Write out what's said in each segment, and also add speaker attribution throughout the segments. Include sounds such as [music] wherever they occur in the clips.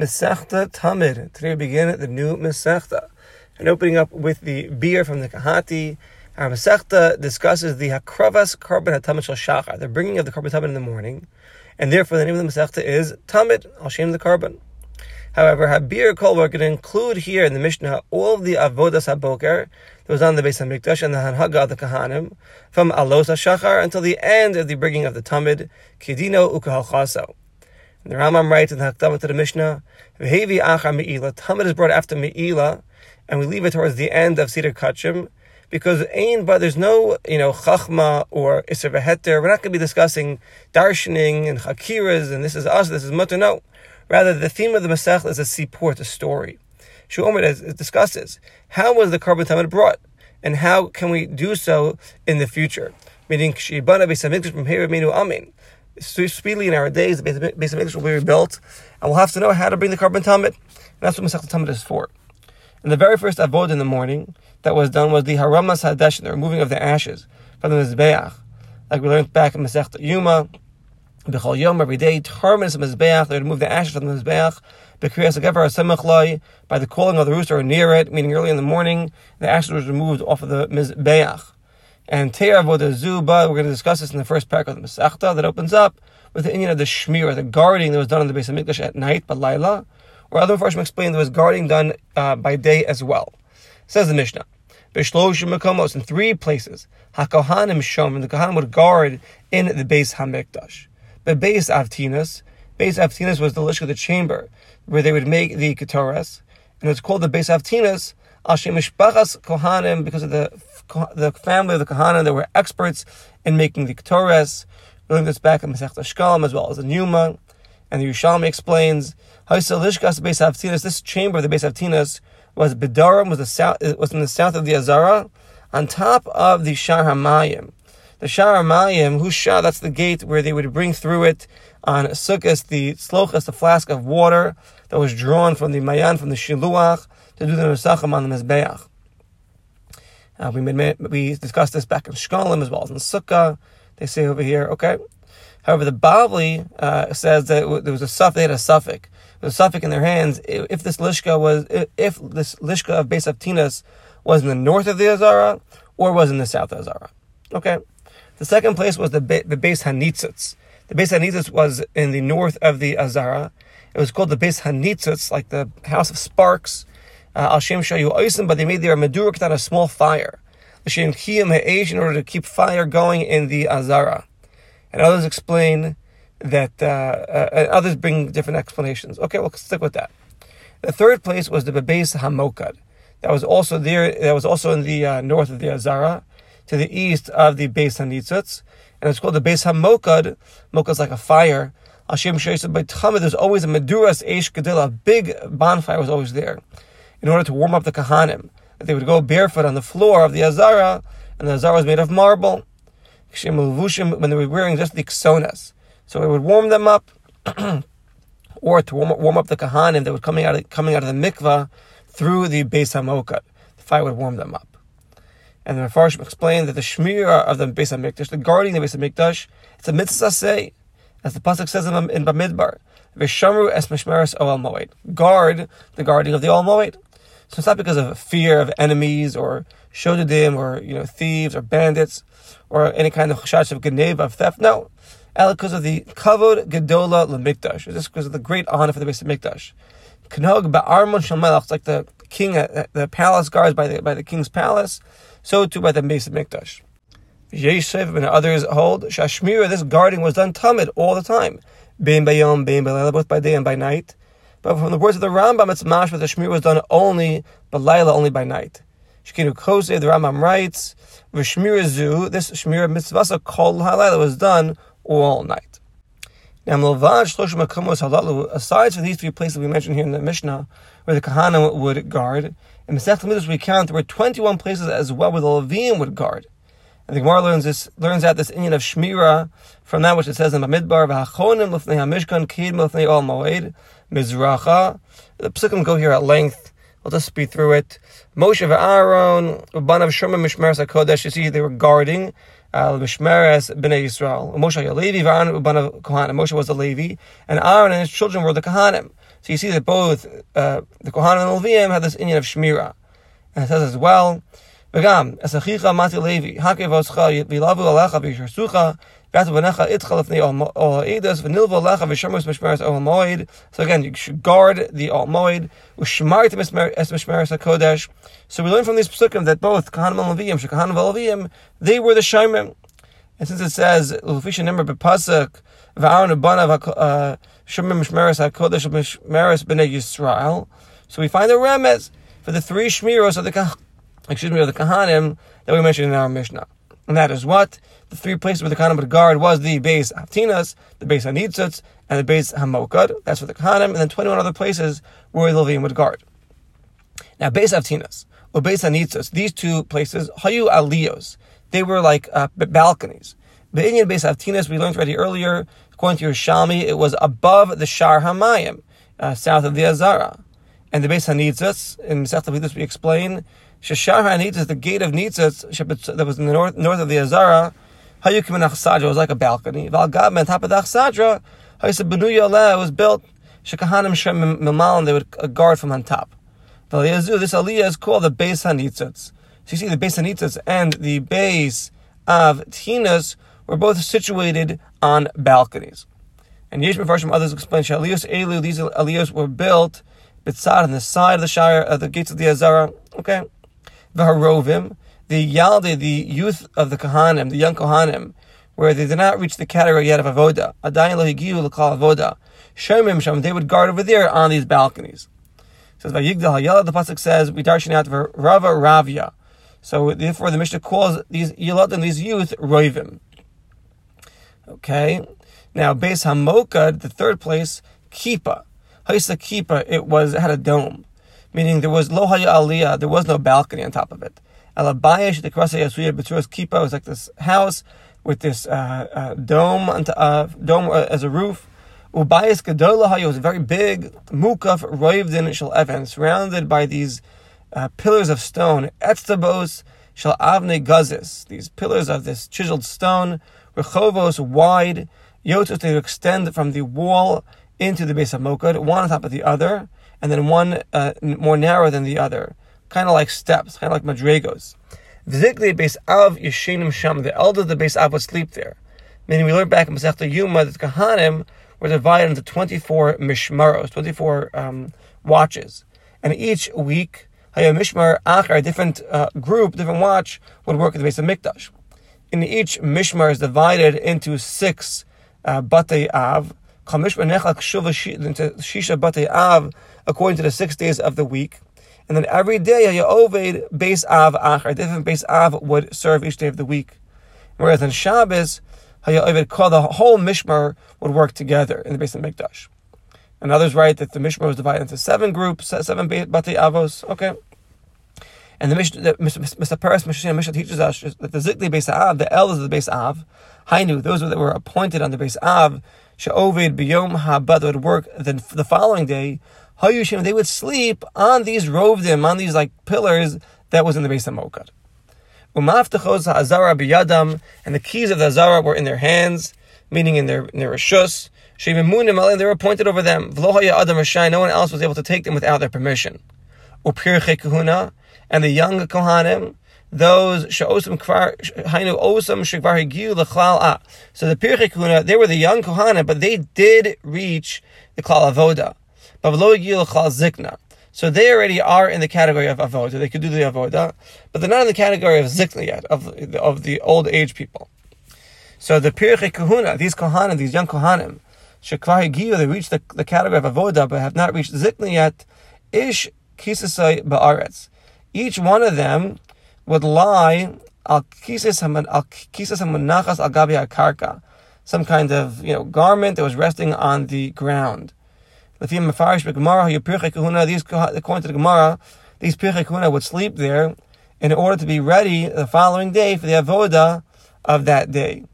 Speaker 1: Mesechta Tamid. Today we begin the new Mesechta. And opening up with the beer from the Kehati. Our Mesechta discusses the Hakravas Korban HaTamid Shal Shachar, the bringing of the Korban Tamid in the morning. And therefore the name of the Mesechta is Tamid, Shem the Korban. However, Habir Kol, we're going to include here in the Mishnah all of the Avodas HaBoker that was on the Beis HaMikdash and the Hanhaga of the Kahanim from Alos HaShachar until the end of the bringing of the Tamid, Kedino Ukahalchaso. The Rambam writes in the Hakdama to the Mishnah, V'hevi Achar Me'ila, Tamid is brought after Me'ila, and we leave it towards the end of Seder Kachim, because ain, but there's no, you know, chachma or iser v'heter. We're not going to be discussing darshaning and hakiras and this is us, this is mutter. No. Rather, the theme of the Masech is a seaport, a story. Shu'omer discusses how was the korban tamid brought, and how can we do so in the future. Meaning, Shibana from Amin. Speedily in our days, the Beis Hamikdash will be rebuilt, and we'll have to know how to bring the korban tamid. And that's what Masech Tamid is for. And the very first avod in the morning that was done was the haramas hadesh, the removing of the ashes from the mizbeach, like we learned back in Masech Yuma. B'chol Yom every day, Tarmin Mizbeach, they remove the ashes from the Mizbeach, B'kriyas Agevar Semachloi, by the calling of the rooster or near it, meaning early in the morning, the ashes was removed off of the Mizbeach. And Teir Avodah we're going to discuss this in the first paragraph of the Masechta, that opens up with the Indian of the Shmir, the guarding that was done on the base of Mikdash at night, but Laila, or other Farshim explain there was guarding done uh, by day as well. Says the Mishnah. Bishloshim Makomos, in three places, HaKohanim Shom, the Kohanim would guard in the Beis HaMikdash. But Beis Avtinas, Beis Avtinas was the lishka, the chamber, where they would make the Ketores, and it's called the Beis Avtinas, Ashem Mishpachas Kohanim, because of the the family of the Kohanim, they were experts in making the Ketores. We learned this back in Masech Shkalim as well as in Yuma. And the Yerushalmi explains, this chamber of the Beis Avtinas was Bedarim, was the south, was in the south of the Azara, on top of the Shar Hamayim. The Shar Mayim, Husha, that's the gate where they would bring through it on Sukkot the slochas, the flask of water that was drawn from the Mayan, from the Shiluach, to do the Nesachim on the Mizbeach. Uh, we, made, we discussed this back in Shkolim as well as in Sukkah. They say over here, okay. However, the Bavli uh, says that there was a suffix, they had a suffix. There was a suffix in their hands. If this lishka was, if this lishka of Beis Tinas was in the north of the Azara or was in the south of Azara. Okay. The second place was the, the Beis Hanitzitz. The Beis Hanitzitz was in the north of the Azara. It was called the Beis Hanitzitz, like the House of Sparks. Uh, Al Shem Oisim, but they made their Medurik on a small fire. Shem Kiyam in order to keep fire going in the Azara. And others explain that, uh, uh, and others bring different explanations. Okay, we'll stick with that. The third place was the Bebeis Hamokad. That was also there, that was also in the uh, north of the Azara to the east of the Beis Hanitzutz, and it's called the Beis Hamokad. Mokad is like a fire. Hashem Shesed by Tamid, there's always a Meduras Eish Gedila, a big bonfire was always there, in order to warm up the Kahanim. They would go barefoot on the floor of the Azara, and the Azara was made of marble. When they were wearing just the Ksonas. So it would warm them up, [clears throat] or to warm, warm up the Kahanim that were coming out of, coming out of the mikvah through the Beis Hamokad. The fire would warm them up. And the Mepharshim explained that the Shmir of the Beis HaMikdash, the guarding of the Beis HaMikdash, it's a mitzvah say, as the Pasuk says in, in Bamidbar, Vishamru es mishmeres oel moed. Guard the guarding of the Ol Moed. So it's not because of fear of enemies or shodadim or you know thieves or bandits or any kind of chashash of geneva of theft. No, Ela because of the kavod gedola lemikdash. It's just because of the great honor for the base of HaMikdash. Knog ba'armon shalmelach. It's like the king, uh, the palace guards by the by the king's palace so too by the base of Mikdash. Yeshiv and others hold Shashmira, this guarding was done tamid all the time. Bein bayom, bein both by day and by night. But from the words of the Rambam, it's mashma, the Shmir was done only, balayla, only by night. Shkinu Kose, the Rambam writes, Vishmira zu, this Shmira mitzvasa kol halayla was done all night. Now, aside from these three places we mentioned here in the Mishnah, where the Kahana would guard, in Masech Middos we count there were 21 places as well where the Levim would guard. And the Gemara learns this, learns out this Indian of Shmira from that which it says in Bamidbar, V'hachonim l'fnei hamishkan kid l'fnei ol moed, mizracha. The psukim go here at length. I'll just speed through it. Moshe v'Aaron, Ubanav Shema Mishmeres HaKodesh, you see they were guarding uh, Mishmeres Bnei Yisrael. Moshe Levi, v'Aaron Ubanav Kohanim. Moshe was the Levi, and Aaron and his children were the Kohanim. So you see that both uh, the Kohanim and the Levium had this Indian of Shmira. And it says as well, וגם, אסכיך מתי לוי, הקב אותך, וילבו עליך וישרסוך, ועטו בניך איתך לפני all העדס, ונלבו עליך ושמרוס משמרת all המועד. So again, you should guard the all moed, ושמרת es משמרת HaKodesh. So we learn from these psukim that both Kohanim and Levium, Shekahanim and Levium, they were the Shomrim. And since it says, Lufisha number bepasuk, v'aron abanav shomrim mishmeres hakodesh mishmeres b'nei Yisrael. So we find the remez for the three shmiros of the excuse me, of the Kahanim that we mentioned in our Mishnah. And that is what? The three places where the Kahanim would guard was the Beis Avtinas, the base Hanitzutz, and the base Hamokad. That's for the Kahanim. And then 21 other places where the Levim would guard. Now, Beis Avtinas, or base Hanitzutz, these two places, Hayu Aliyos, they were like uh, balconies. The Indian Beis Avtinas, we learned already earlier, according to Yerushalmi, it was above the Shar Hamayim, uh, south of the Azara. And the base Hanitzutz, in Masech we explain, Sheshar HaNitzitz, the gate of Nitzitz, that was in the north, north of the Azara, Hayukim and Achsadra was like a balcony. Valgab, on top of the Achsadra, Haysa Benuya was built, Shekahanim Shem Mimal, they would guard from on top. Valiyazu, this aliyah is called the base HaNitzitz. So you see, the base HaNitzitz and the base of Tinas were both situated on balconies. And Yesh from others explain, Shaliyos Elu, these aliyahs were built, Bitzad, on the side of the Shire, of the gates of the Azara. Okay the Harovim, the Yalde, the youth of the Kohanim, the young Kohanim, where they did not reach the category yet of Avoda. Adayin lo higiu l'kal Avoda. Shomim sham, they would guard over there on these balconies. It says by Yigdal Hayalad, the pasuk says we darshan out for Rava Ravya. So therefore, the Mishnah calls these Yiladim, these youth, Roivim. Okay. Now, base Hamokad, the third place, Kipa. Haisa Kipa, it was it had a dome meaning there was lo haya aliyah, there was no balcony on top of it. Alabayesh the krasa yasuya b'tzuras kipa was like this house with this uh, uh, dome uh, dome uh, as a roof. Ubayis gadola was a very big. Mukaf roivdin shal evan, surrounded by these uh, pillars of stone. Etztabos shal avne gazis, these pillars of this chiseled stone. Rechovos wide. Yotos they extend from the wall into the base of Mokad, one on top of the other and then one uh, more narrow than the other, kind of like steps, kind of like madrigos. Vizikli base av yeshinim sham. The elders of the base av would sleep there. Meaning, we learned back in Masechta Yuma that the Kahanim were divided into twenty-four mishmaros, twenty-four um, watches, and each week, Hayom Mishmar Achar, a different uh, group, different watch, would work at the base of Mikdash. In each mishmar is divided into six uh, batei av, Shisha Bate Av, according to the six days of the week. And then every day, Ya'oved base Av Achar, different base Av would serve each day of the week. Whereas on Shabbos, Haya'oved called the whole Mishmar would work together in the base of Mikdash. And others write that the Mishmar was divided into seven groups, seven Bate Avos. Okay. And the Mishnah, Mr. Paris Mishnah teaches us that the Zikli base Av, the elders of the base Av, Hainu, those that were appointed on the base Av, Sha'ovid biyom habad would work then the following day. Hayushim, they would sleep on these rovdim, on these like pillars that was in the base of Mokad. Umaftachos ha'azara biyadam, and the keys of the Azara were in their hands, meaning in their in their rishus. Shevimunim, they were appointed over them. V'lohaya adam no one else was able to take them without their permission. Upirche kahuna, and the young kohanim, those. So the pirchei kuna, they were the young kohanim, but they did reach the klal avoda. But zikna. So they already are in the category of avoda. They could do the avoda, but they're not in the category of zikna yet, of of the old age people. So the pirchei these kohanim, these young kohanim, shekvar they reached the, the category of avoda, but have not reached zikna yet. Ish kisasai ba'aretz. Each one of them would lie al kisas hamanachas al gabi karka, some kind of you know garment that was resting on the ground. These according to the Gemara, these kahuna would sleep there in order to be ready the following day for the avoda of that day.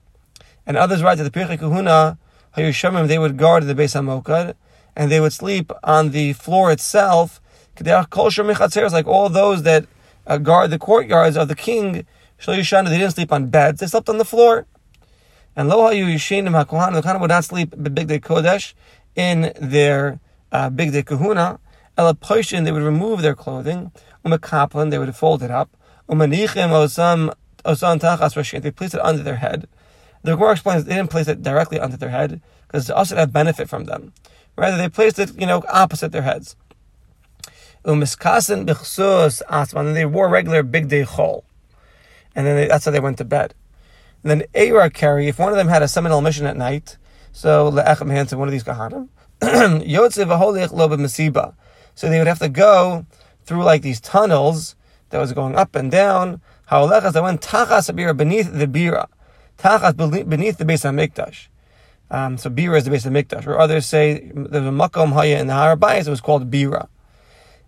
Speaker 1: And others write that the pirchei kahuna hayushemim they would guard the base hamokad and they would sleep on the floor itself. Like all those that uh, guard the courtyards of the king. They didn't sleep on beds; they slept on the floor. And lo hayu yishenim hakohanim, the kohanim would not sleep big day kodesh in their uh, big day kahuna. Poshin, they would remove their clothing. Umakaplin, they would fold it up. Umanichim osam osan tachas rashin, they place it under their head. The Gemara explains they didn't place it directly under their head because it also had benefit from them. Rather, they placed it, you know, opposite their heads. Umiskasin bichsus asman, and they wore regular big day chol. And then they, that's how they went to bed. And then Eira carry, if one of them had a seminal mission at night, so le'echem hands one of these kahanim, [clears throat] yotze v'holich lo b'mesiba. So they would have to go through like these tunnels that was going up and down. Ha'olechas, they went tachas bira beneath the bira. Tachas beneath the base of Mikdash. Um, so bira is the base of Mikdash. Or others say a makom haya in the Harabayas, it was called bira.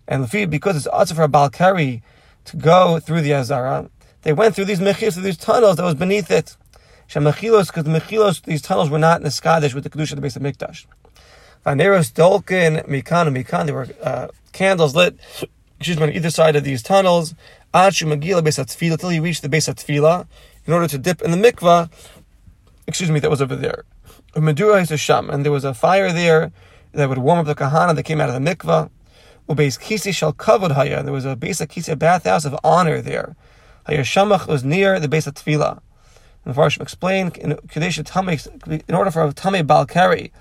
Speaker 1: And because it's also for a Balkari to go through the Azara, they went through these mechilos, through these tunnels that was beneath it. Shemechilos, because the mechilos, these tunnels were not in the Skadish with the Kedusha of the base of Mikdash. Vaneros Dolkin Mikan Mikan. There were uh, candles lit, excuse me, on either side of these tunnels. Achu Megila base Tefillah till he reached the base of Tefillah in order to dip in the mikvah. Excuse me, that was over there. Medura is a sham, and there was a fire there that would warm up the kahana that came out of the mikvah. Ubeis kisi shall covered haya. There was a of kisi, a bathhouse of honor there. Haya shamach was near the base of tefillah. And the Farshim explained in in order for a tame balkari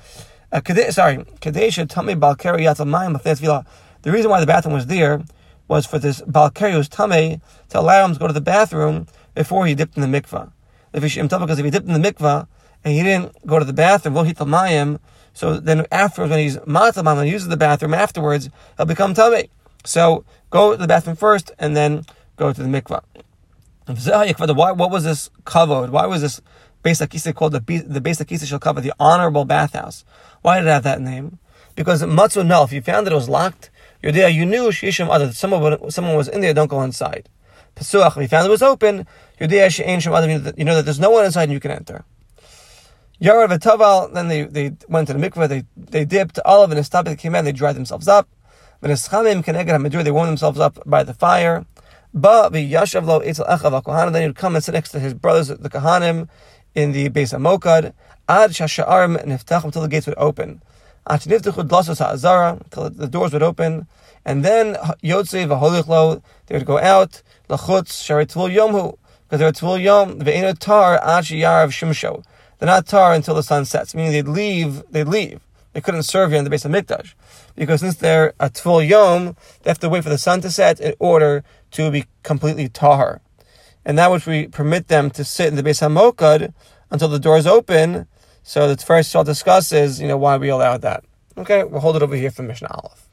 Speaker 1: uh, sorry, Kadesha Tame Balkari Yatamayim The reason why the bathroom was there was for this Balkari who's Tame to allow him to go to the bathroom before he dipped in the mikvah. Because if he dipped in the mikvah and he didn't go to the bathroom, well, he. So then afterwards, when he's matamam and uses the bathroom afterwards, he'll become tame. So go to the bathroom first and then go to the mikvah. Why, what was this covered? Why was this Beis Akisa called the, the Beis Akisa shall cover the honorable bathhouse? Why did it have that name? Because Matzu Nel, if you found that it was locked, you're there, you knew Shishim other, someone, someone was in there, don't go inside. Pesuach, if you found it was open, you're there, Shein other, you know that there's no one inside and you can enter. Yarav Taval, then they, they went to the mikveh, they, they dipped, olive and Estabit came out, they dried themselves up. But Eschamim Keneged they warmed themselves up by the fire. But the Yashav Lo Eitzel Echav Kohanim, then he would come and sit next to his brothers, the Kahanim, in the base of Mokad. Ad shasha'arim niftach until the gates would open. Ad niftachu dlasos ha'azara until the doors would open. And then yotzei v'holichlo they would go out lachutz shari tvul yomhu because they were tvul yom ve'eno tar ad shiyarav shimsho. They're not tar until the sun sets, meaning they'd leave. They'd leave. They couldn't serve you in the base of Mikdash because since they're a tvul yom, they have to wait for the sun to set in order to be completely tar. And that which we permit them to sit in the base hamokad until the doors open so the first Shal discusses, you know, why we allowed that. Okay, we'll hold it over here for Mishnah Aleph.